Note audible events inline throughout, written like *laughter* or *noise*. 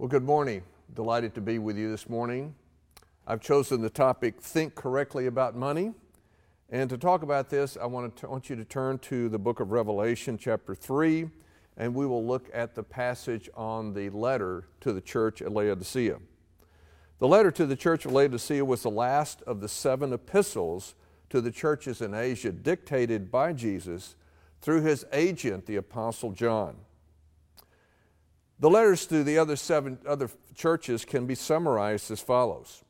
Well, good morning. Delighted to be with you this morning. I've chosen the topic Think Correctly About Money. And to talk about this, I want, to, want you to turn to the book of Revelation, chapter 3, and we will look at the passage on the letter to the church at Laodicea. The letter to the church of Laodicea was the last of the seven epistles to the churches in Asia dictated by Jesus through his agent, the Apostle John. The letters to the other seven other churches can be summarized as follows.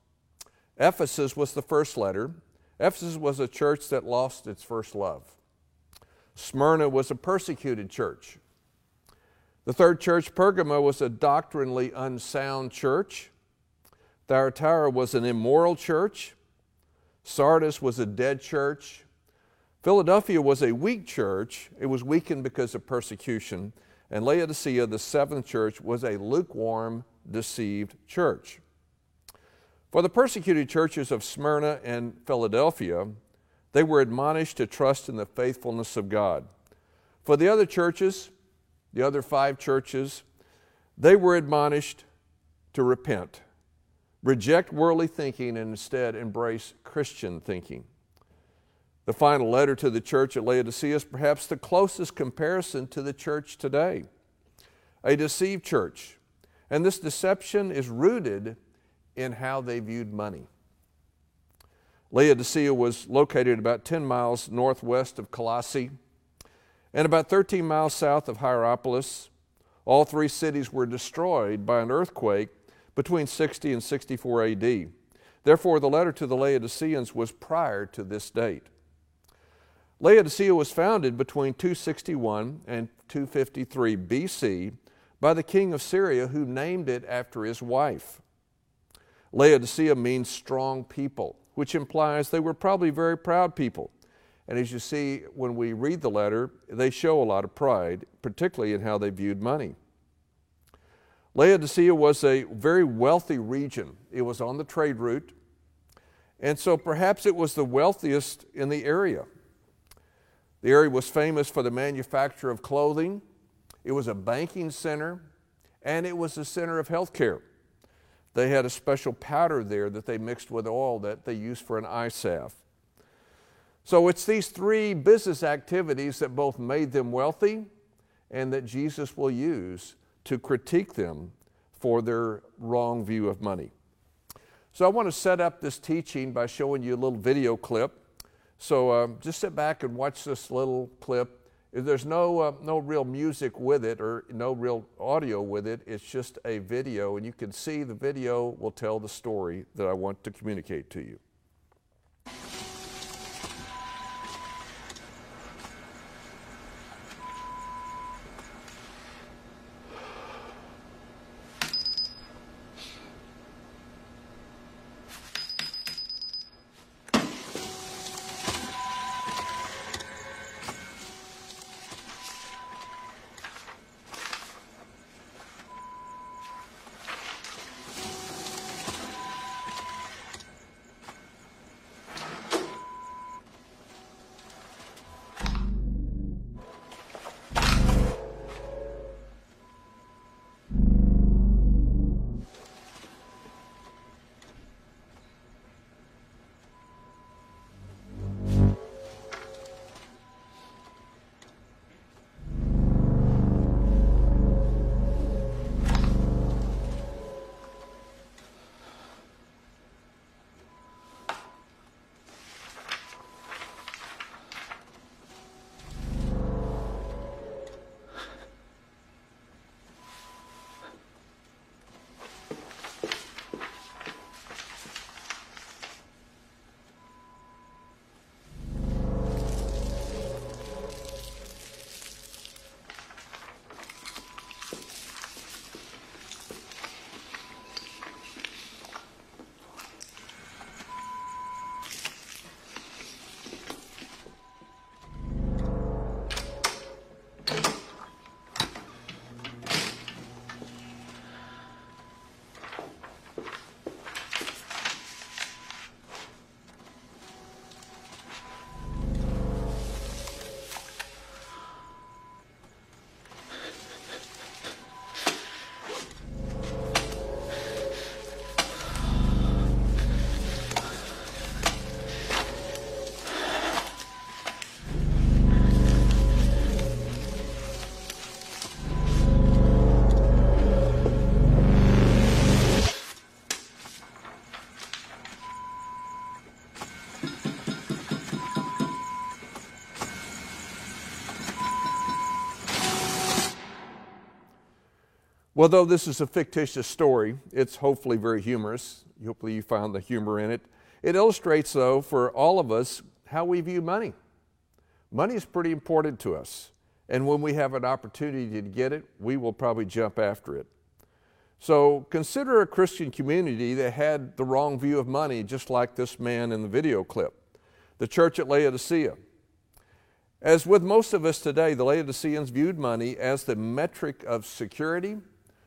Ephesus was the first letter. Ephesus was a church that lost its first love. Smyrna was a persecuted church. The third church, Pergama, was a doctrinally unsound church. Thyatira was an immoral church. Sardis was a dead church. Philadelphia was a weak church. It was weakened because of persecution. And Laodicea, the seventh church, was a lukewarm, deceived church. For the persecuted churches of Smyrna and Philadelphia, they were admonished to trust in the faithfulness of God. For the other churches, the other five churches, they were admonished to repent, reject worldly thinking, and instead embrace Christian thinking. The final letter to the church at Laodicea is perhaps the closest comparison to the church today a deceived church. And this deception is rooted in how they viewed money. Laodicea was located about 10 miles northwest of Colossae and about 13 miles south of Hierapolis. All three cities were destroyed by an earthquake between 60 and 64 AD. Therefore, the letter to the Laodiceans was prior to this date. Laodicea was founded between 261 and 253 BC by the king of Syria, who named it after his wife. Laodicea means strong people, which implies they were probably very proud people. And as you see, when we read the letter, they show a lot of pride, particularly in how they viewed money. Laodicea was a very wealthy region. It was on the trade route, and so perhaps it was the wealthiest in the area. The area was famous for the manufacture of clothing, it was a banking center, and it was a center of health care. They had a special powder there that they mixed with oil that they used for an eye salve. So it's these three business activities that both made them wealthy and that Jesus will use to critique them for their wrong view of money. So I want to set up this teaching by showing you a little video clip so um, just sit back and watch this little clip. There's no, uh, no real music with it or no real audio with it. It's just a video, and you can see the video will tell the story that I want to communicate to you. Well, though this is a fictitious story, it's hopefully very humorous. Hopefully, you found the humor in it. It illustrates, though, for all of us, how we view money. Money is pretty important to us. And when we have an opportunity to get it, we will probably jump after it. So consider a Christian community that had the wrong view of money, just like this man in the video clip. The church at Laodicea. As with most of us today, the Laodiceans viewed money as the metric of security,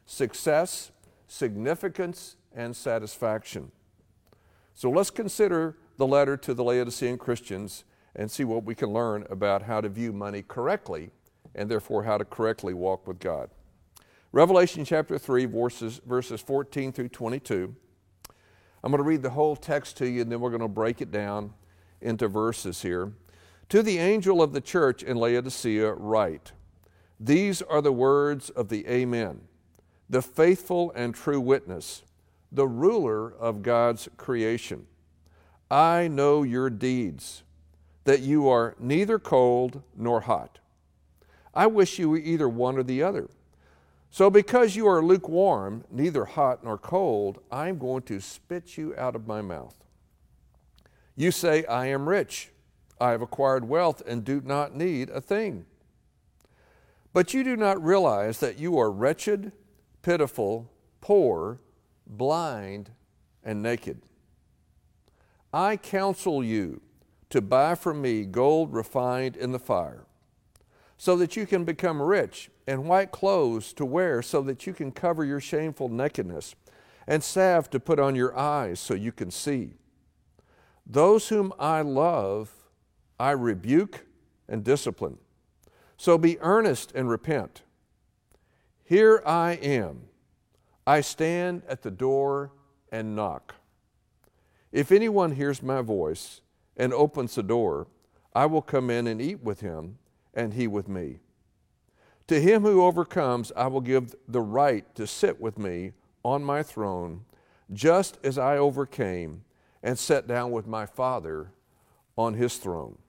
success, significance, and satisfaction. So let's consider the letter to the Laodicean Christians and see what we can learn about how to view money correctly and therefore how to correctly walk with God. Revelation chapter 3, verses, verses 14 through 22. I'm going to read the whole text to you and then we're going to break it down into verses here. To the angel of the church in Laodicea, write These are the words of the Amen, the faithful and true witness, the ruler of God's creation. I know your deeds, that you are neither cold nor hot. I wish you were either one or the other. So, because you are lukewarm, neither hot nor cold, I am going to spit you out of my mouth. You say, I am rich, I have acquired wealth, and do not need a thing. But you do not realize that you are wretched, pitiful, poor, blind, and naked. I counsel you to buy from me gold refined in the fire, so that you can become rich and white clothes to wear so that you can cover your shameful nakedness, and salve to put on your eyes so you can see. Those whom I love, I rebuke and discipline. So be earnest and repent. Here I am. I stand at the door and knock. If anyone hears my voice and opens the door, I will come in and eat with him, and he with me. To him who overcomes, I will give the right to sit with me on my throne, just as I overcame and sat down with my Father on his throne.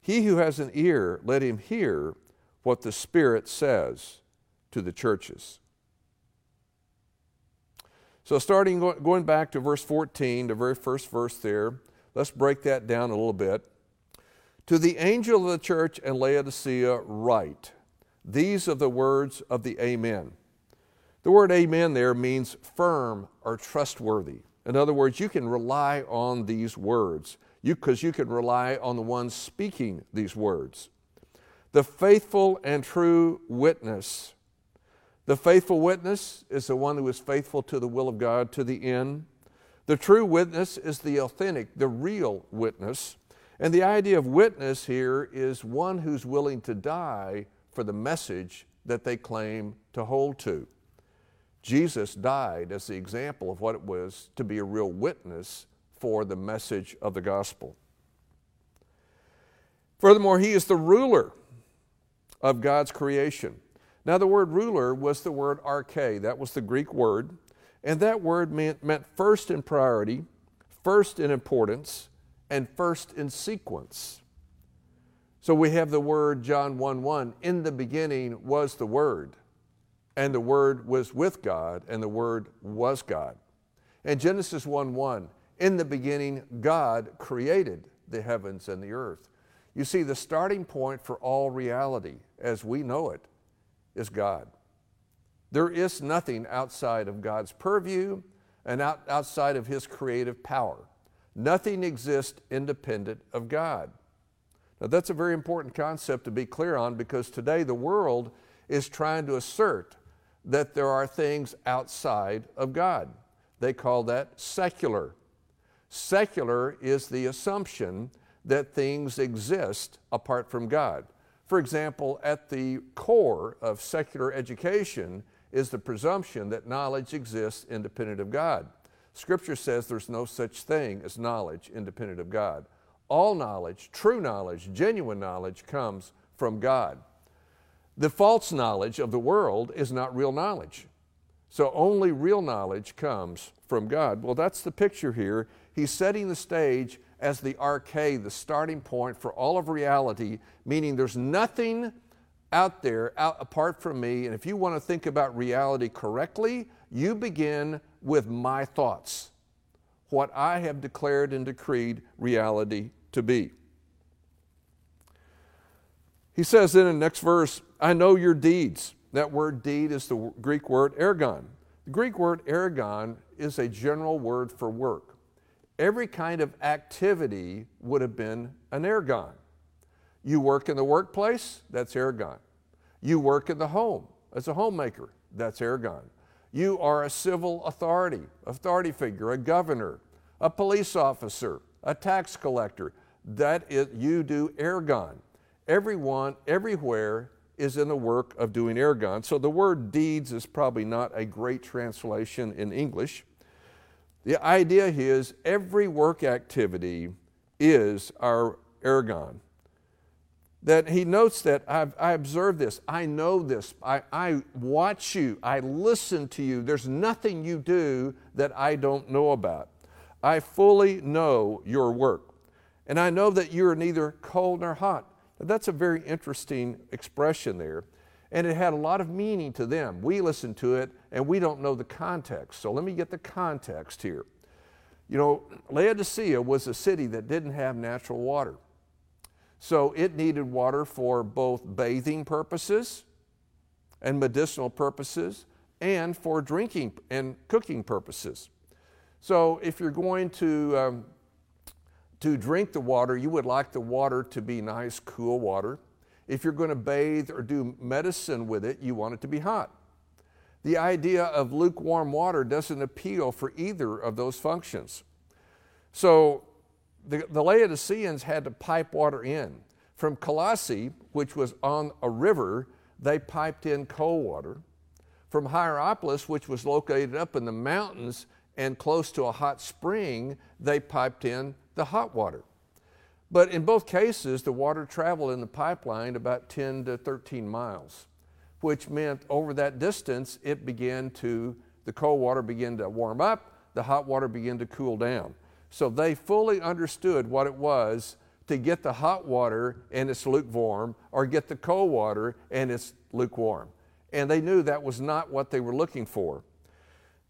He who has an ear, let him hear what the Spirit says to the churches. So, starting going back to verse 14, the very first verse there, let's break that down a little bit. To the angel of the church in Laodicea, write. These are the words of the Amen. The word Amen there means firm or trustworthy. In other words, you can rely on these words because you, you can rely on the one speaking these words. The faithful and true witness. The faithful witness is the one who is faithful to the will of God to the end. The true witness is the authentic, the real witness. And the idea of witness here is one who's willing to die for the message that they claim to hold to. Jesus died as the example of what it was to be a real witness for the message of the gospel. Furthermore, he is the ruler of God's creation. Now, the word ruler was the word arche, that was the Greek word, and that word meant, meant first in priority, first in importance, and first in sequence. So we have the word John 1 1. In the beginning was the Word, and the Word was with God, and the Word was God. And Genesis 1 1. In the beginning, God created the heavens and the earth. You see, the starting point for all reality, as we know it, is God. There is nothing outside of God's purview and out, outside of His creative power. Nothing exists independent of God. Now, that's a very important concept to be clear on because today the world is trying to assert that there are things outside of God. They call that secular. Secular is the assumption that things exist apart from God. For example, at the core of secular education is the presumption that knowledge exists independent of God. Scripture says there's no such thing as knowledge independent of God all knowledge, true knowledge, genuine knowledge comes from God. The false knowledge of the world is not real knowledge. So only real knowledge comes from God. Well, that's the picture here. He's setting the stage as the arche, the starting point for all of reality, meaning there's nothing out there, out apart from me. And if you want to think about reality correctly, you begin with my thoughts, what I have declared and decreed reality to be. He says in the next verse, I know your deeds. That word deed is the Greek word ergon. The Greek word ergon is a general word for work. Every kind of activity would have been an ergon. You work in the workplace, that's ergon. You work in the home as a homemaker, that's ergon. You are a civil authority, authority figure, a governor, a police officer, a tax collector. That is, you do ergon. Everyone, everywhere, is in the work of doing ergon. So the word deeds is probably not a great translation in English. The idea is every work activity is our ergon. That he notes that I've, I observe this, I know this, I, I watch you, I listen to you. There's nothing you do that I don't know about. I fully know your work. And I know that you are neither cold nor hot. That's a very interesting expression there. And it had a lot of meaning to them. We listen to it and we don't know the context. So let me get the context here. You know, Laodicea was a city that didn't have natural water. So it needed water for both bathing purposes and medicinal purposes and for drinking and cooking purposes. So if you're going to um, to drink the water, you would like the water to be nice, cool water. If you're going to bathe or do medicine with it, you want it to be hot. The idea of lukewarm water doesn't appeal for either of those functions. So the, the Laodiceans had to pipe water in. From Colossae, which was on a river, they piped in cold water. From Hierapolis, which was located up in the mountains and close to a hot spring, they piped in the hot water. But in both cases, the water traveled in the pipeline about 10 to 13 miles, which meant over that distance, it began to, the cold water began to warm up, the hot water began to cool down. So they fully understood what it was to get the hot water and it's lukewarm, or get the cold water and it's lukewarm. And they knew that was not what they were looking for.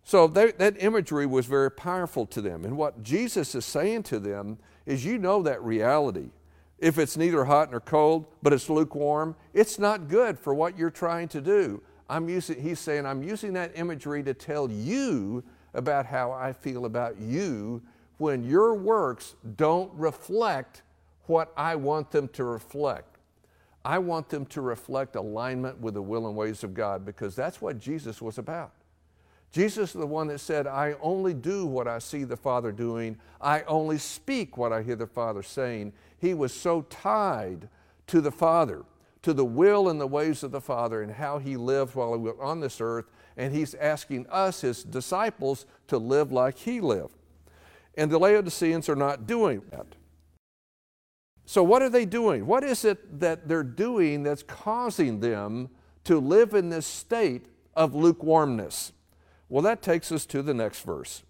So they, that imagery was very powerful to them. And what Jesus is saying to them is you know that reality. If it's neither hot nor cold, but it's lukewarm, it's not good for what you're trying to do. I'm using, he's saying, I'm using that imagery to tell you about how I feel about you when your works don't reflect what I want them to reflect. I want them to reflect alignment with the will and ways of God because that's what Jesus was about. Jesus is the one that said, I only do what I see the Father doing. I only speak what I hear the Father saying. He was so tied to the Father, to the will and the ways of the Father, and how He lived while He was on this earth. And He's asking us, His disciples, to live like He lived. And the Laodiceans are not doing that. So, what are they doing? What is it that they're doing that's causing them to live in this state of lukewarmness? Well, that takes us to the next verse.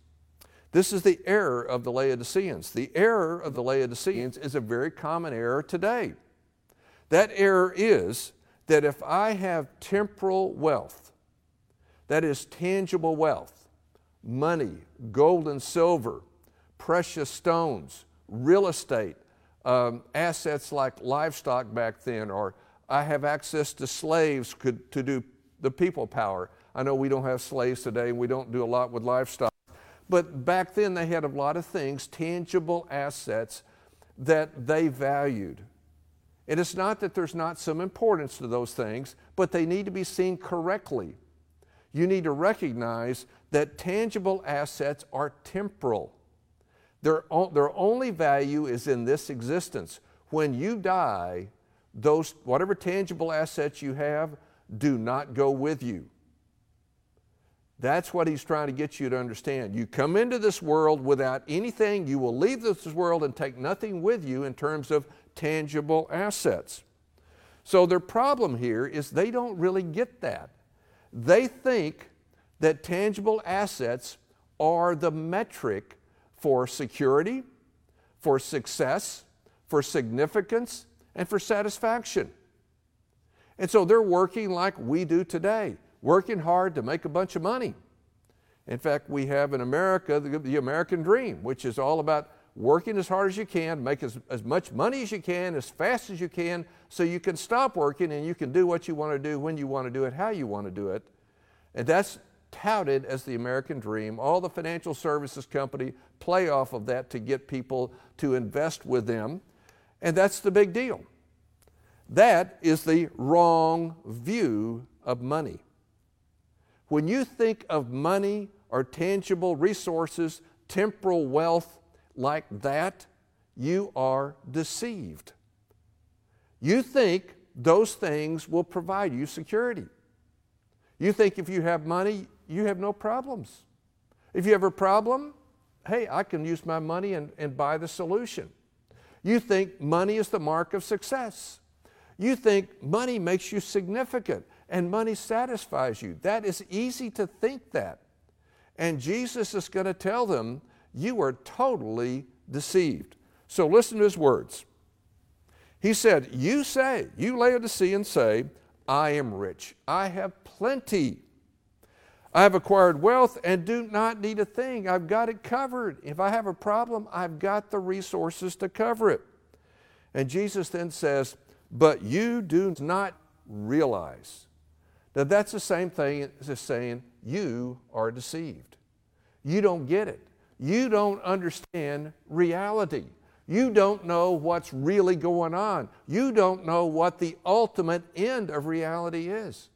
This is the error of the Laodiceans. The error of the Laodiceans is a very common error today. That error is that if I have temporal wealth, that is tangible wealth, money, gold and silver, precious stones, real estate, um, assets like livestock back then, or I have access to slaves could, to do the people power. I know we don't have slaves today and we don't do a lot with livestock. But back then they had a lot of things, tangible assets that they valued. And it's not that there's not some importance to those things, but they need to be seen correctly. You need to recognize that tangible assets are temporal. Their, their only value is in this existence. When you die, those whatever tangible assets you have do not go with you. That's what he's trying to get you to understand. You come into this world without anything, you will leave this world and take nothing with you in terms of tangible assets. So their problem here is they don't really get that. They think that tangible assets are the metric for security, for success, for significance, and for satisfaction. And so they're working like we do today, working hard to make a bunch of money. In fact, we have in America the, the American dream, which is all about working as hard as you can, make as, as much money as you can, as fast as you can, so you can stop working and you can do what you want to do, when you want to do it, how you want to do it. And that's touted as the American dream. All the financial services company play off of that to get people to invest with them. And that's the big deal. That is the wrong view of money. When you think of money or tangible resources, temporal wealth like that, you are deceived. You think those things will provide you security. You think if you have money, you have no problems. If you have a problem, hey, I can use my money and, and buy the solution. You think money is the mark of success. You think money makes you significant and money satisfies you. That is easy to think that. And Jesus is going to tell them, you are totally deceived. So listen to his words. He said, You say, you Laodicean say, I am rich. I have plenty. I have acquired wealth and do not need a thing. I've got it covered. If I have a problem, I've got the resources to cover it. And Jesus then says, But you do not realize. Now, that's the same thing as saying you are deceived. You don't get it. You don't understand reality. You don't know what's really going on. You don't know what the ultimate end of reality is.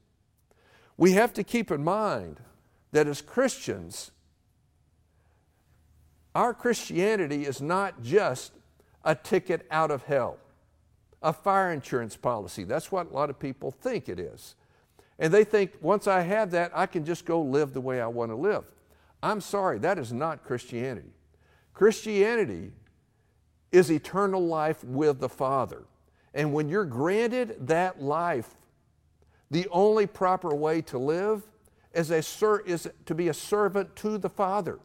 We have to keep in mind that as Christians, our Christianity is not just a ticket out of hell, a fire insurance policy. That's what a lot of people think it is. And they think once I have that, I can just go live the way I want to live. I'm sorry, that is not Christianity. Christianity is eternal life with the Father. And when you're granted that life, the only proper way to live is, a is to be a servant to the Father,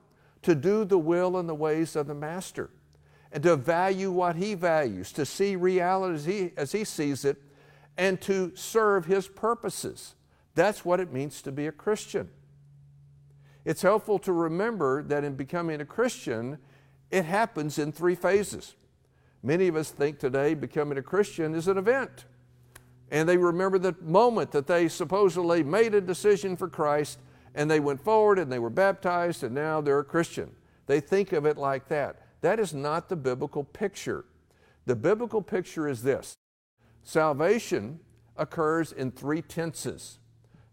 to do the will and the ways of the Master, and to value what He values, to see reality as He, as he sees it, and to serve His purposes. That's what it means to be a Christian. It's helpful to remember that in becoming a Christian, it happens in three phases. Many of us think today becoming a Christian is an event. And they remember the moment that they supposedly made a decision for Christ and they went forward and they were baptized and now they're a Christian. They think of it like that. That is not the biblical picture. The biblical picture is this salvation occurs in three tenses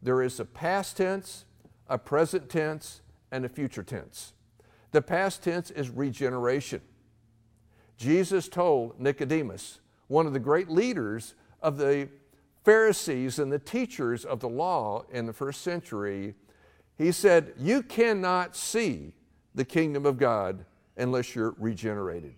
there is a past tense, a present tense, and a future tense. The past tense is regeneration. Jesus told Nicodemus, one of the great leaders of the Pharisees and the teachers of the law in the first century, he said, You cannot see the kingdom of God unless you're regenerated.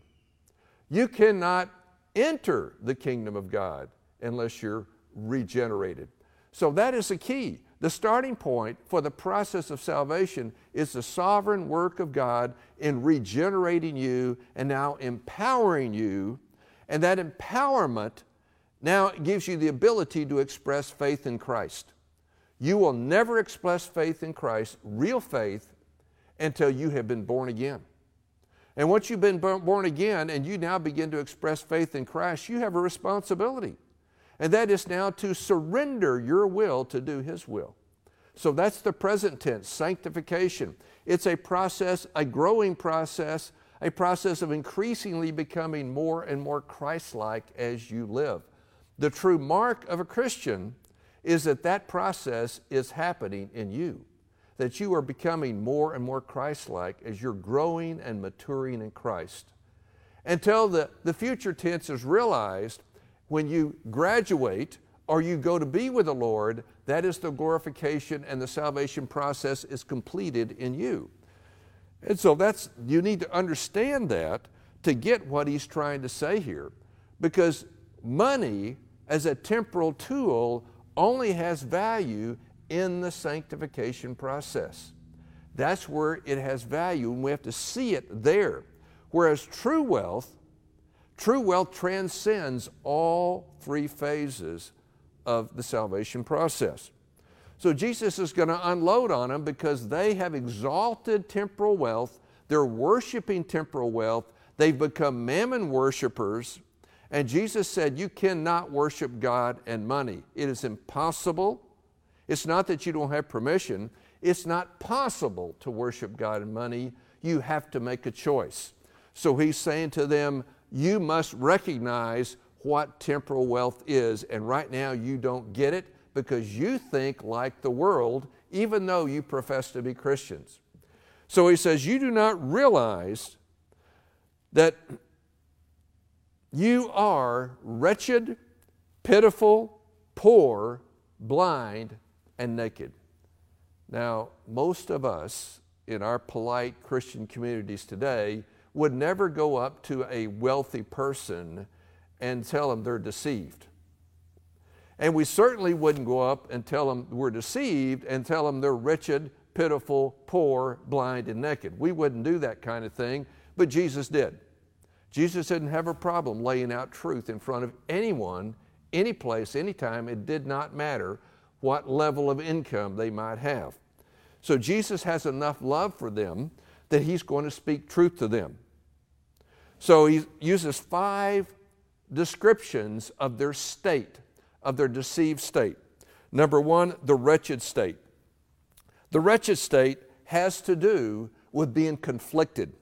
You cannot enter the kingdom of God unless you're regenerated. So that is the key. The starting point for the process of salvation is the sovereign work of God in regenerating you and now empowering you. And that empowerment now gives you the ability to express faith in Christ. You will never express faith in Christ, real faith, until you have been born again. And once you've been born again and you now begin to express faith in Christ, you have a responsibility and that is now to surrender your will to do His will. So that's the present tense, sanctification. It's a process, a growing process, a process of increasingly becoming more and more Christ like as you live. The true mark of a Christian is that that process is happening in you, that you are becoming more and more Christ like as you're growing and maturing in Christ. Until the, the future tense is realized, when you graduate or you go to be with the Lord, that is the glorification and the salvation process is completed in you. And so that's you need to understand that to get what he's trying to say here. Because money as a temporal tool only has value in the sanctification process. That's where it has value, and we have to see it there. Whereas true wealth True wealth transcends all three phases of the salvation process. So Jesus is going to unload on them because they have exalted temporal wealth, they're worshiping temporal wealth, they've become mammon worshipers. And Jesus said, You cannot worship God and money. It is impossible. It's not that you don't have permission, it's not possible to worship God and money. You have to make a choice. So he's saying to them, You must recognize what temporal wealth is. And right now you don't get it because you think like the world, even though you profess to be Christians. So he says, You do not realize that you are wretched, pitiful, poor, blind, and naked. Now, most of us in our polite Christian communities today would never go up to a wealthy person and tell them they're deceived. And we certainly wouldn't go up and tell them we're deceived and tell them they're wretched, pitiful, poor, blind, and naked. We wouldn't do that kind of thing, but Jesus did. Jesus didn't have a problem laying out truth in front of anyone, any place, anytime. It did not matter what level of income they might have. So Jesus has enough love for them that he's going to speak truth to them. So he uses five descriptions of their state, of their deceived state. Number one, the wretched state. The wretched state has to do with being conflicted.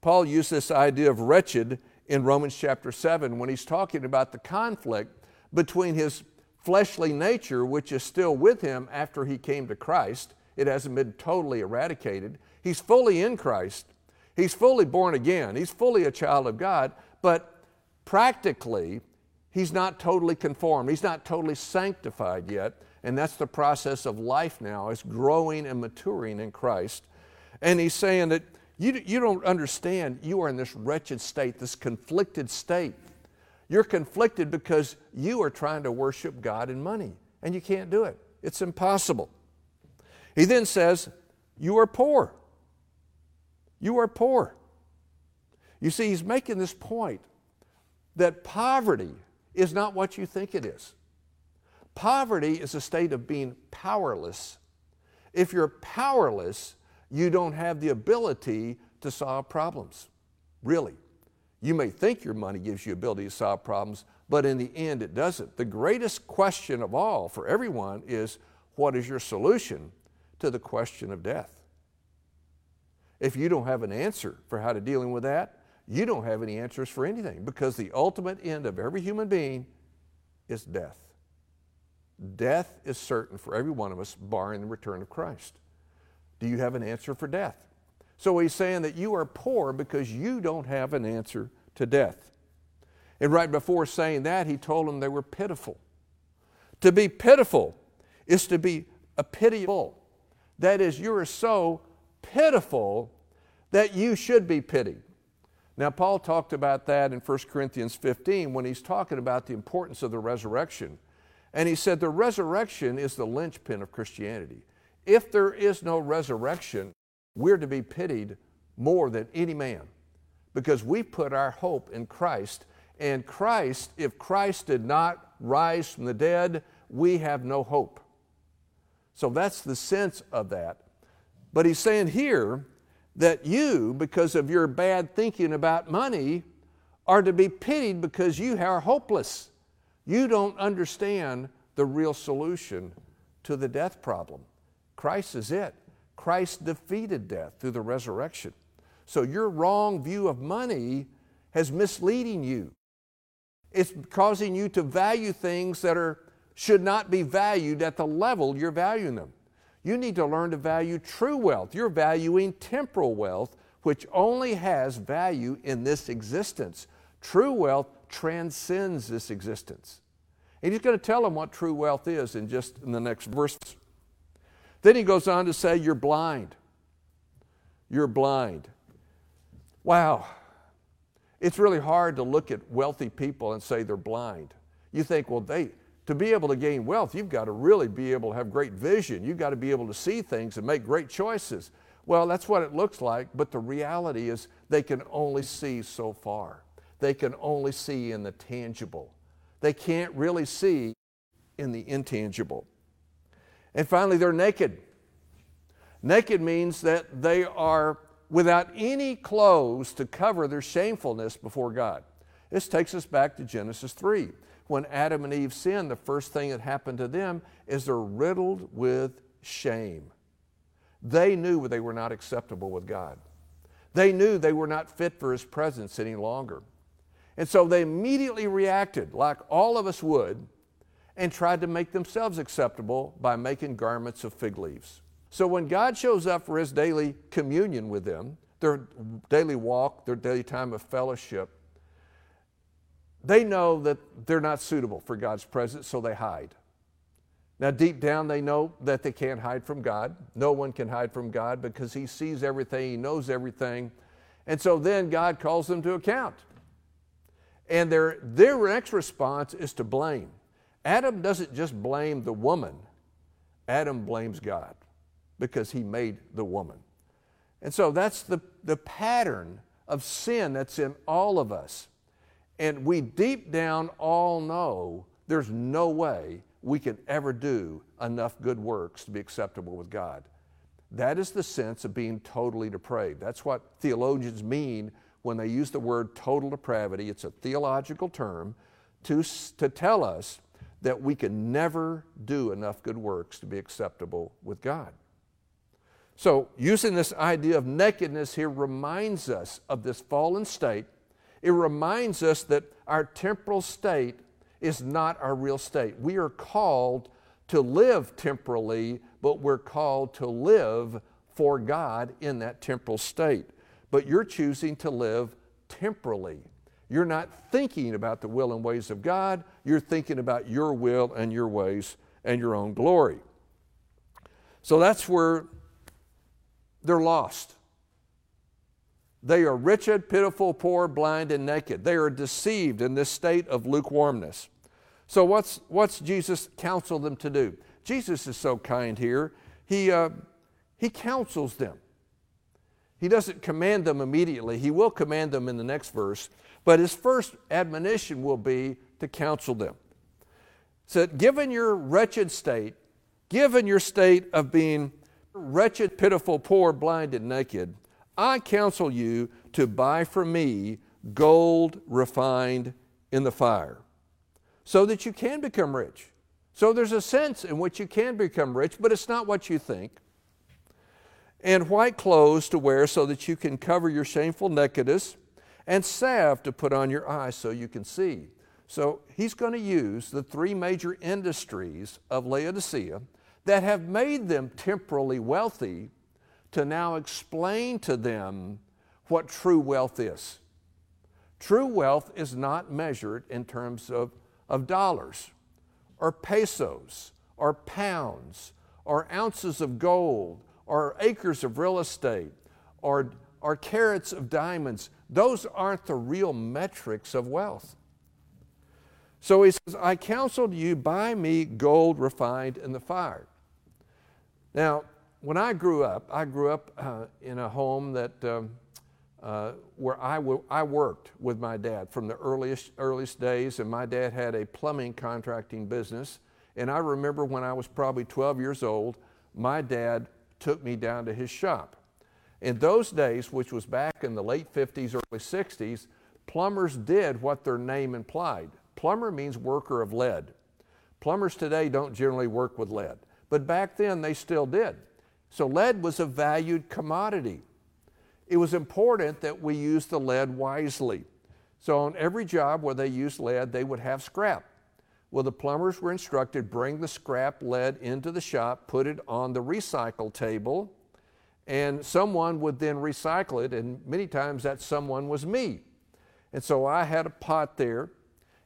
Paul used this idea of wretched in Romans chapter 7 when he's talking about the conflict between his fleshly nature, which is still with him after he came to Christ. It hasn't been totally eradicated. He's fully in Christ. He's fully born again. He's fully a child of God, but practically, he's not totally conformed. He's not totally sanctified yet. And that's the process of life now, is growing and maturing in Christ. And he's saying that you, you don't understand, you are in this wretched state, this conflicted state. You're conflicted because you are trying to worship God and money, and you can't do it. It's impossible. He then says, You are poor. You are poor. You see, he's making this point that poverty is not what you think it is. Poverty is a state of being powerless. If you're powerless, you don't have the ability to solve problems. Really. You may think your money gives you ability to solve problems, but in the end it doesn't. The greatest question of all for everyone is what is your solution to the question of death? If you don't have an answer for how to dealing with that, you don't have any answers for anything because the ultimate end of every human being is death. Death is certain for every one of us, barring the return of Christ. Do you have an answer for death? So he's saying that you are poor because you don't have an answer to death. And right before saying that, he told them they were pitiful. To be pitiful is to be a pitiable. That is, you are so pitiful that you should be pitied. Now, Paul talked about that in 1 Corinthians 15 when he's talking about the importance of the resurrection. And he said the resurrection is the linchpin of Christianity. If there is no resurrection, we're to be pitied more than any man because we put our hope in Christ. And Christ, if Christ did not rise from the dead, we have no hope. So that's the sense of that. But he's saying here that you, because of your bad thinking about money, are to be pitied because you are hopeless. You don't understand the real solution to the death problem. Christ is it. Christ defeated death through the resurrection. So your wrong view of money has misleading you. It's causing you to value things that are should not be valued at the level you're valuing them. You need to learn to value true wealth. You're valuing temporal wealth, which only has value in this existence. True wealth transcends this existence. And he's going to tell them what true wealth is in just in the next verse. Then he goes on to say, You're blind. You're blind. Wow. It's really hard to look at wealthy people and say they're blind. You think, well, they, to be able to gain wealth, you've got to really be able to have great vision. You've got to be able to see things and make great choices. Well, that's what it looks like, but the reality is they can only see so far. They can only see in the tangible. They can't really see in the intangible. And finally, they're naked. Naked means that they are without any clothes to cover their shamefulness before God. This takes us back to Genesis 3. When Adam and Eve sinned, the first thing that happened to them is they're riddled with shame. They knew they were not acceptable with God. They knew they were not fit for His presence any longer. And so they immediately reacted, like all of us would, and tried to make themselves acceptable by making garments of fig leaves. So when God shows up for His daily communion with them, their daily walk, their daily time of fellowship, they know that they're not suitable for God's presence, so they hide. Now, deep down, they know that they can't hide from God. No one can hide from God because He sees everything, He knows everything. And so then God calls them to account. And their, their next response is to blame. Adam doesn't just blame the woman, Adam blames God because he made the woman. And so that's the, the pattern of sin that's in all of us. And we deep down all know there's no way we can ever do enough good works to be acceptable with God. That is the sense of being totally depraved. That's what theologians mean when they use the word total depravity. It's a theological term to, to tell us that we can never do enough good works to be acceptable with God. So, using this idea of nakedness here reminds us of this fallen state. It reminds us that our temporal state is not our real state. We are called to live temporally, but we're called to live for God in that temporal state. But you're choosing to live temporally. You're not thinking about the will and ways of God, you're thinking about your will and your ways and your own glory. So that's where they're lost. They are wretched, pitiful, poor, blind, and naked. They are deceived in this state of lukewarmness. So, what's, what's Jesus counsel them to do? Jesus is so kind here. He, uh, he counsels them. He doesn't command them immediately. He will command them in the next verse, but his first admonition will be to counsel them. So, given your wretched state, given your state of being wretched, pitiful, poor, blind, and naked, I counsel you to buy from me gold refined in the fire, so that you can become rich. So there's a sense in which you can become rich, but it's not what you think. And white clothes to wear so that you can cover your shameful nakedness, and salve to put on your eyes so you can see. So he's going to use the three major industries of Laodicea that have made them temporally wealthy to now explain to them what true wealth is. True wealth is not measured in terms of, of dollars or pesos or pounds or ounces of gold or acres of real estate or, or carats of diamonds. Those aren't the real metrics of wealth. So he says, I counseled you, buy me gold refined in the fire. Now, when I grew up, I grew up uh, in a home that um, uh, where I, w- I worked with my dad from the earliest, earliest days, and my dad had a plumbing contracting business. And I remember when I was probably 12 years old, my dad took me down to his shop. In those days, which was back in the late 50s, early 60s, plumbers did what their name implied. Plumber means worker of lead. Plumbers today don't generally work with lead. But back then, they still did. So lead was a valued commodity. It was important that we use the lead wisely. So on every job where they used lead, they would have scrap. Well, the plumbers were instructed bring the scrap lead into the shop, put it on the recycle table, and someone would then recycle it, and many times that someone was me. And so I had a pot there,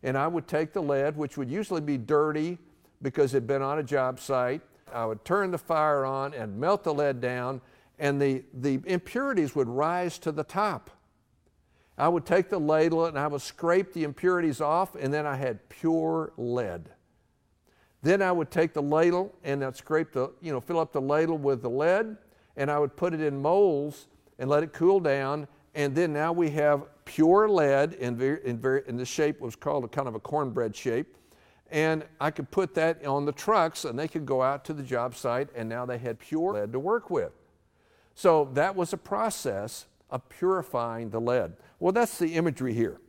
and I would take the lead, which would usually be dirty because it had been on a job site, I would turn the fire on and melt the lead down, and the, the impurities would rise to the top. I would take the ladle and I would scrape the impurities off, and then I had pure lead. Then I would take the ladle and I'd scrape the, you know, fill up the ladle with the lead, and I would put it in molds and let it cool down. And then now we have pure lead in, in, in the shape was called a kind of a cornbread shape and I could put that on the trucks and they could go out to the job site and now they had pure lead to work with. So that was a process of purifying the lead. Well, that's the imagery here.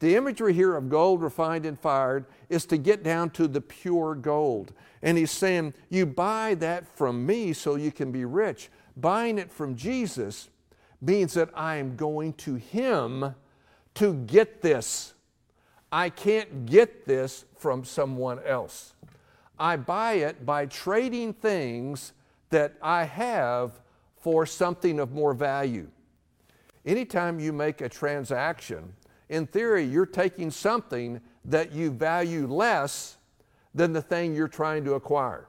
The imagery here of gold refined and fired is to get down to the pure gold. And he's saying, You buy that from me so you can be rich. Buying it from Jesus means that I am going to Him to get this. I can't get this from someone else. I buy it by trading things that I have for something of more value. Anytime you make a transaction, in theory, you're taking something that you value less than the thing you're trying to acquire.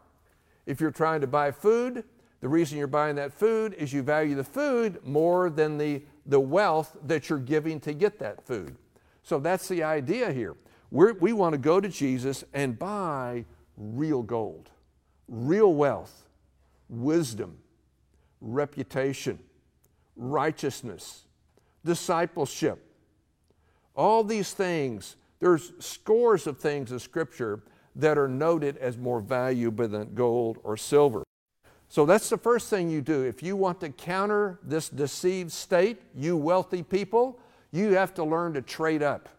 If you're trying to buy food, the reason you're buying that food is you value the food more than the, the wealth that you're giving to get that food. So that's the idea here. We're, we want to go to Jesus and buy real gold, real wealth, wisdom, reputation, righteousness, discipleship. All these things, there's scores of things in Scripture that are noted as more valuable than gold or silver. So that's the first thing you do. If you want to counter this deceived state, you wealthy people, you have to learn to trade up.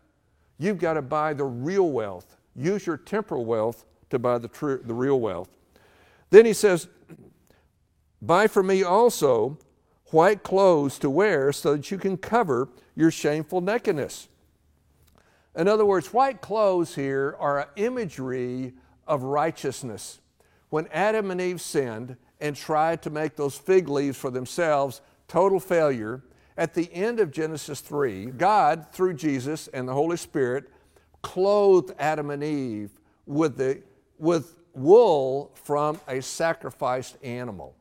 You've got to buy the real wealth. Use your temporal wealth to buy the, true, the real wealth. Then he says, Buy for me also white clothes to wear so that you can cover your shameful nakedness. In other words, white clothes here are an imagery of righteousness. When Adam and Eve sinned and tried to make those fig leaves for themselves, total failure, at the end of Genesis 3, God, through Jesus and the Holy Spirit, clothed Adam and Eve with, the, with wool from a sacrificed animal.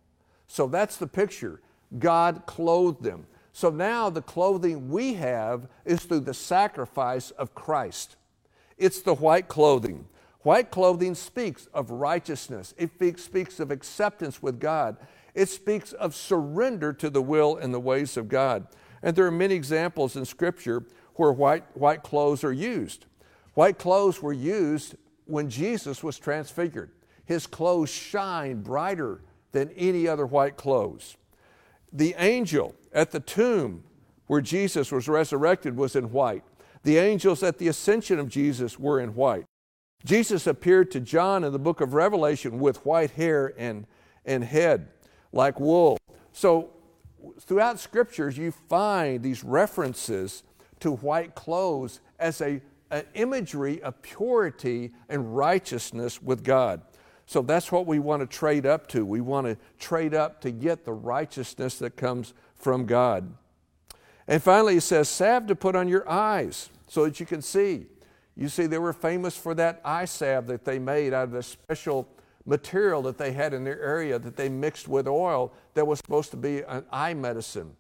So that's the picture. God clothed them. So now the clothing we have is through the sacrifice of Christ. It's the white clothing. White clothing speaks of righteousness, it speaks of acceptance with God, it speaks of surrender to the will and the ways of God. And there are many examples in Scripture where white, white clothes are used. White clothes were used when Jesus was transfigured. His clothes shine brighter than any other white clothes. The angel at the tomb where Jesus was resurrected was in white. The angels at the ascension of Jesus were in white. Jesus appeared to John in the book of Revelation with white hair and, and head like wool. So, throughout scriptures, you find these references to white clothes as a, an imagery of purity and righteousness with God. So that's what we want to trade up to. We want to trade up to get the righteousness that comes from God. And finally, he says, salve to put on your eyes so that you can see. You see, they were famous for that eye salve that they made out of a special material that they had in their area that they mixed with oil that was supposed to be an eye medicine.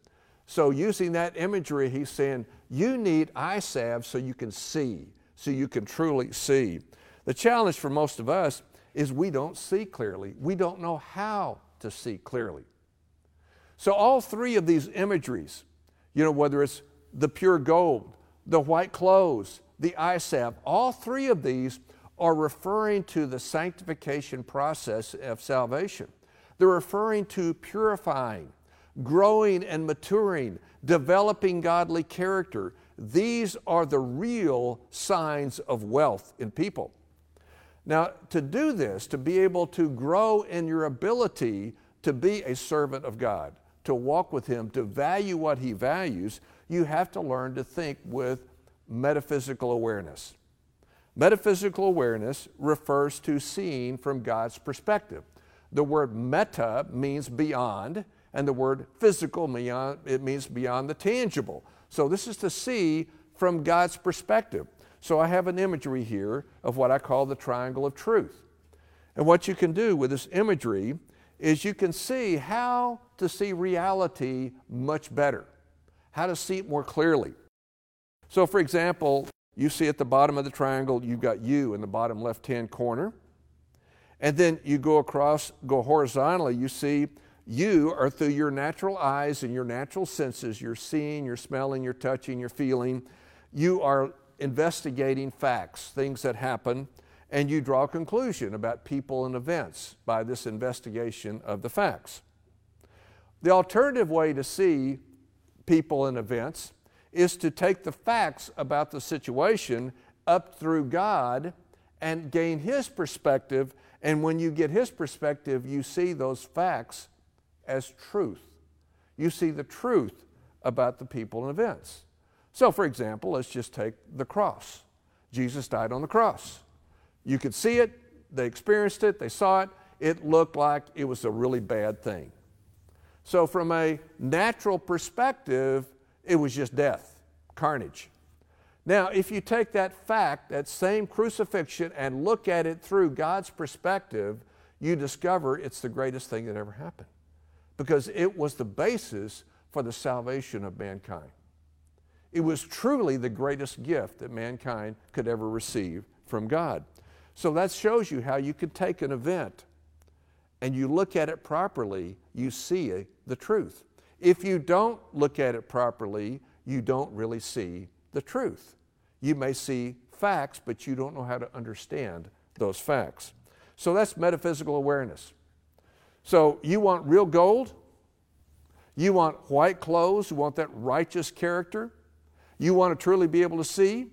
So, using that imagery, he's saying, You need eye salve so you can see, so you can truly see. The challenge for most of us is we don't see clearly. We don't know how to see clearly. So, all three of these imageries, you know, whether it's the pure gold, the white clothes, the eye salve, all three of these are referring to the sanctification process of salvation. They're referring to purifying, growing and maturing, developing godly character. These are the real signs of wealth in people. Now, to do this, to be able to grow in your ability to be a servant of God, to walk with Him, to value what He values, you have to learn to think with metaphysical awareness. Metaphysical awareness refers to seeing from God's perspective. The word meta means beyond, and the word physical it means beyond the tangible. So this is to see from God's perspective. So I have an imagery here of what I call the triangle of truth. And what you can do with this imagery is you can see how to see reality much better, how to see it more clearly. So, for example, you see at the bottom of the triangle, you've got you in the bottom left hand corner. And then you go across, go horizontally, you see you are through your natural eyes and your natural senses. You're seeing, you're smelling, you're touching, you're feeling. You are investigating facts, things that happen, and you draw a conclusion about people and events by this investigation of the facts. The alternative way to see people and events is to take the facts about the situation up through God and gain His perspective. And when you get His perspective, you see those facts as truth. You see the truth about the people and events. So, for example, let's just take the cross. Jesus died on the cross. You could see it, they experienced it, they saw it. It looked like it was a really bad thing. So, from a natural perspective, it was just death, carnage. Now, if you take that fact, that same crucifixion, and look at it through God's perspective, you discover it's the greatest thing that ever happened because it was the basis for the salvation of mankind. It was truly the greatest gift that mankind could ever receive from God. So that shows you how you could take an event and you look at it properly, you see uh, the truth. If you don't look at it properly, you don't really see the truth. You may see facts, but you don't know how to understand those facts. So that's metaphysical awareness. So you want real gold? You want white clothes? You want that righteous character? You want to truly be able to see?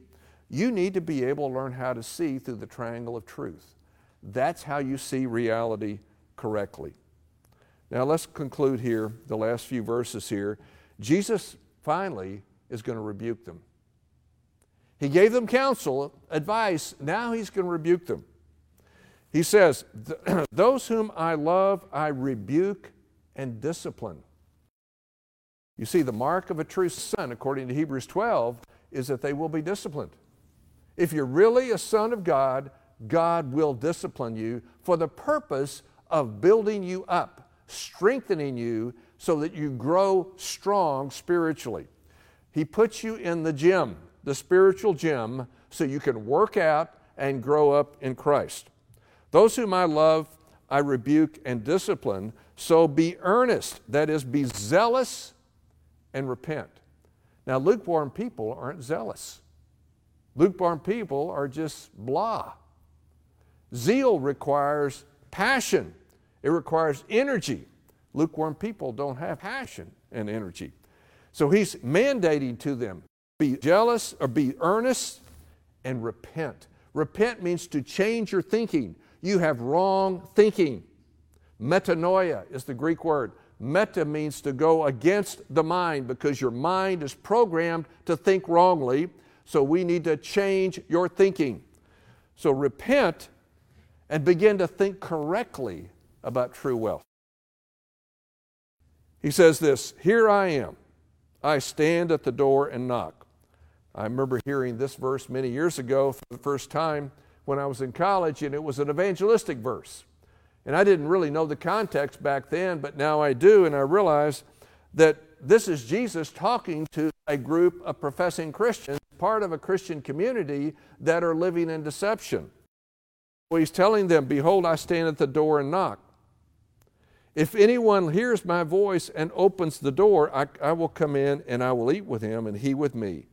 You need to be able to learn how to see through the triangle of truth. That's how you see reality correctly. Now let's conclude here, the last few verses here. Jesus finally is going to rebuke them. He gave them counsel, advice, now he's going to rebuke them. He says, *clears throat* Those whom I love, I rebuke and discipline. You see, the mark of a true son, according to Hebrews 12, is that they will be disciplined. If you're really a son of God, God will discipline you for the purpose of building you up, strengthening you so that you grow strong spiritually. He puts you in the gym, the spiritual gym, so you can work out and grow up in Christ. Those whom I love, I rebuke and discipline. So be earnest, that is, be zealous and repent. Now, lukewarm people aren't zealous. Lukewarm people are just blah. Zeal requires passion, it requires energy. Lukewarm people don't have passion and energy. So he's mandating to them be jealous or be earnest and repent. Repent means to change your thinking. You have wrong thinking. Metanoia is the Greek word. Meta means to go against the mind because your mind is programmed to think wrongly. So we need to change your thinking. So repent and begin to think correctly about true wealth. He says this Here I am. I stand at the door and knock. I remember hearing this verse many years ago for the first time when I was in college, and it was an evangelistic verse. And I didn't really know the context back then, but now I do, and I realize that this is Jesus talking to a group of professing Christians, part of a Christian community that are living in deception. Well, he's telling them, Behold, I stand at the door and knock. If anyone hears my voice and opens the door, I, I will come in and I will eat with him and he with me.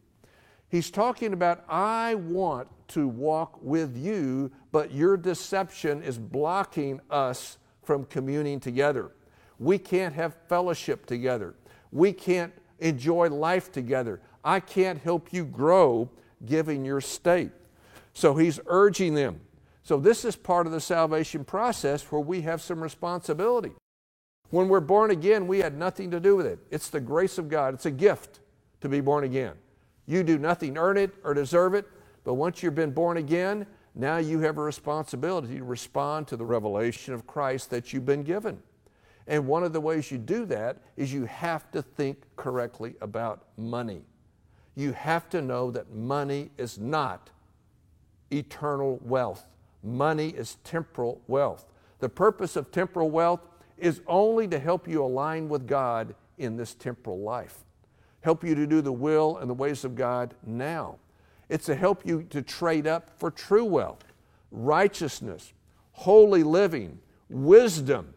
He's talking about, I want to walk with you, but your deception is blocking us from communing together. We can't have fellowship together. We can't enjoy life together. I can't help you grow given your state. So he's urging them. So, this is part of the salvation process where we have some responsibility. When we're born again, we had nothing to do with it. It's the grace of God, it's a gift to be born again. You do nothing earn it or deserve it, but once you've been born again, now you have a responsibility to respond to the revelation of Christ that you've been given. And one of the ways you do that is you have to think correctly about money. You have to know that money is not eternal wealth. Money is temporal wealth. The purpose of temporal wealth is only to help you align with God in this temporal life help you to do the will and the ways of God now. It's to help you to trade up for true wealth, righteousness, holy living, wisdom,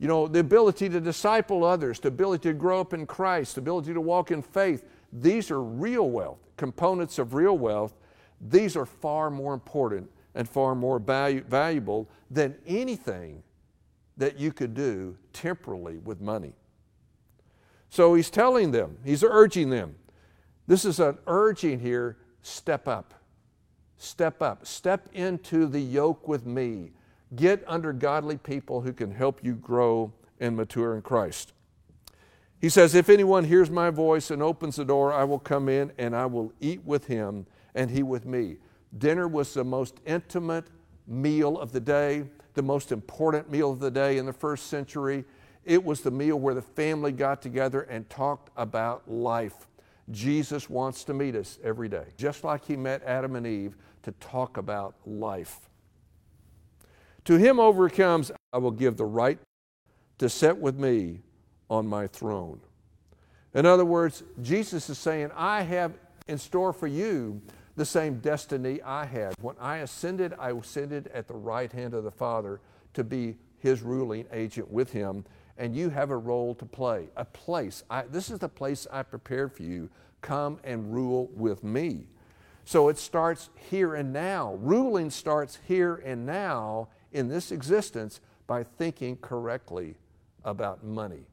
you know, the ability to disciple others, the ability to grow up in Christ, the ability to walk in faith. These are real wealth, components of real wealth. These are far more important and far more valu- valuable than anything that you could do temporally with money. So he's telling them, he's urging them. This is an urging here step up. Step up. Step into the yoke with me. Get under godly people who can help you grow and mature in Christ. He says, If anyone hears my voice and opens the door, I will come in and I will eat with him and he with me. Dinner was the most intimate meal of the day, the most important meal of the day in the first century. It was the meal where the family got together and talked about life. Jesus wants to meet us every day, just like he met Adam and Eve to talk about life. To him overcomes, I will give the right to sit with me on my throne. In other words, Jesus is saying, I have in store for you the same destiny I had. When I ascended, I ascended at the right hand of the Father to be his ruling agent with him. And you have a role to play, a place. I, this is the place I prepared for you. Come and rule with me. So it starts here and now. Ruling starts here and now in this existence by thinking correctly about money,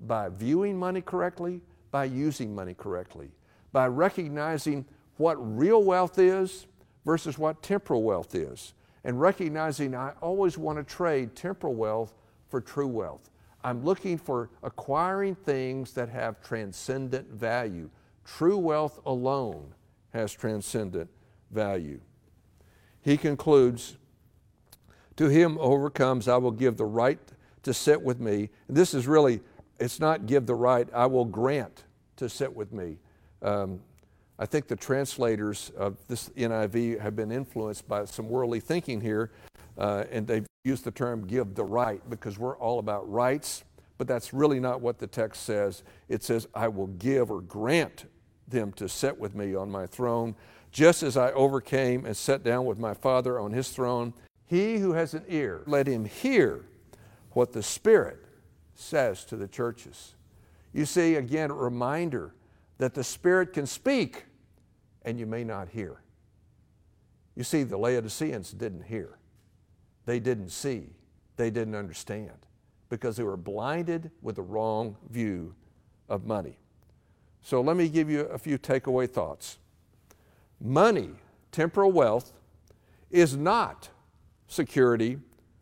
by viewing money correctly, by using money correctly, by recognizing what real wealth is versus what temporal wealth is, and recognizing I always want to trade temporal wealth for true wealth. I'm looking for acquiring things that have transcendent value. True wealth alone has transcendent value. He concludes, To him overcomes, I will give the right to sit with me. And This is really, it's not give the right, I will grant to sit with me. Um, I think the translators of this NIV have been influenced by some worldly thinking here, uh, and they've used the term give the right because we're all about rights, but that's really not what the text says. It says, I will give or grant them to sit with me on my throne, just as I overcame and sat down with my Father on his throne. He who has an ear, let him hear what the Spirit says to the churches. You see, again, a reminder that the Spirit can speak and you may not hear. You see, the Laodiceans didn't hear, they didn't see, they didn't understand because they were blinded with the wrong view of money. So let me give you a few takeaway thoughts. Money, temporal wealth, is not security,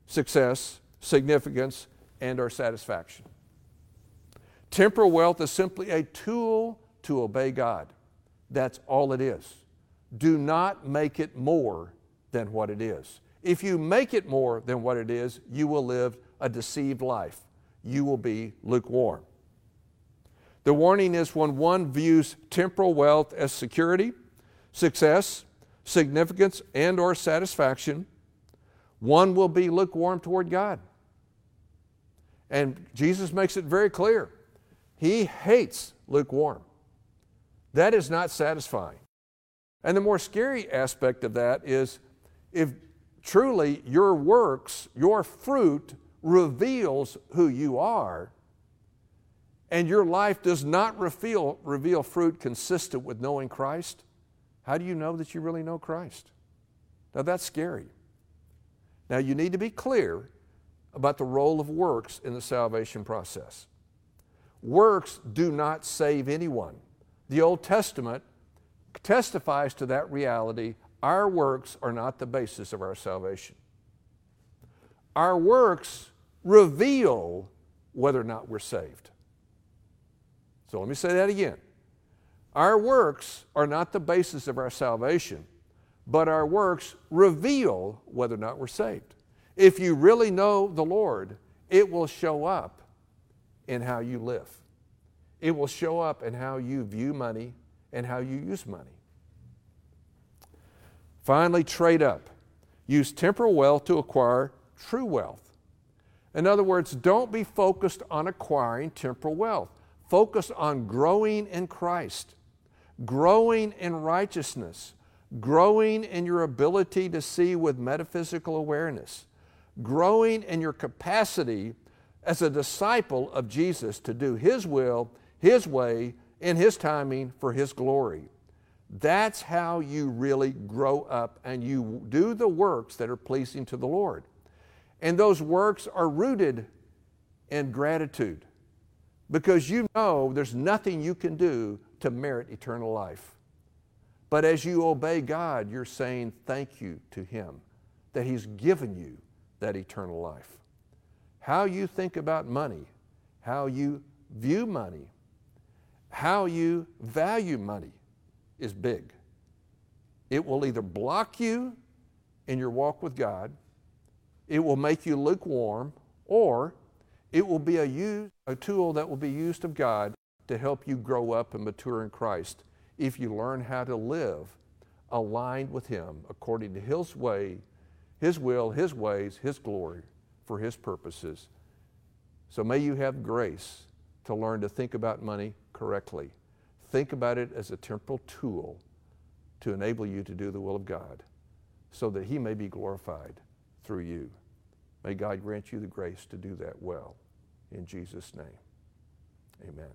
success, significance, and our satisfaction. Temporal wealth is simply a tool to obey God. That's all it is. Do not make it more than what it is. If you make it more than what it is, you will live a deceived life. You will be lukewarm. The warning is when one views temporal wealth as security, success, significance, and or satisfaction, one will be lukewarm toward God. And Jesus makes it very clear. He hates lukewarm. That is not satisfying. And the more scary aspect of that is if truly your works, your fruit reveals who you are, and your life does not reveal, reveal fruit consistent with knowing Christ, how do you know that you really know Christ? Now that's scary. Now you need to be clear about the role of works in the salvation process. Works do not save anyone. The Old Testament testifies to that reality. Our works are not the basis of our salvation. Our works reveal whether or not we're saved. So let me say that again. Our works are not the basis of our salvation, but our works reveal whether or not we're saved. If you really know the Lord, it will show up in how you live. It will show up in how you view money and how you use money. Finally, trade up. Use temporal wealth to acquire true wealth. In other words, don't be focused on acquiring temporal wealth. Focus on growing in Christ, growing in righteousness, growing in your ability to see with metaphysical awareness, growing in your capacity as a disciple of Jesus to do His will his way, in His timing, for His glory. That's how you really grow up and you do the works that are pleasing to the Lord. And those works are rooted in gratitude because you know there's nothing you can do to merit eternal life. But as you obey God, you're saying thank you to Him that He's given you that eternal life. How you think about money, how you view money, how you value money is big. It will either block you in your walk with God, it will make you lukewarm, or it will be a, use, a tool that will be used of God to help you grow up and mature in Christ if you learn how to live aligned with Him according to His way, His will, His ways, His glory for His purposes. So may you have grace to learn to think about money correctly. Think about it as a temporal tool to enable you to do the will of God so that He may be glorified through you. May God grant you the grace to do that well. In Jesus' name, amen.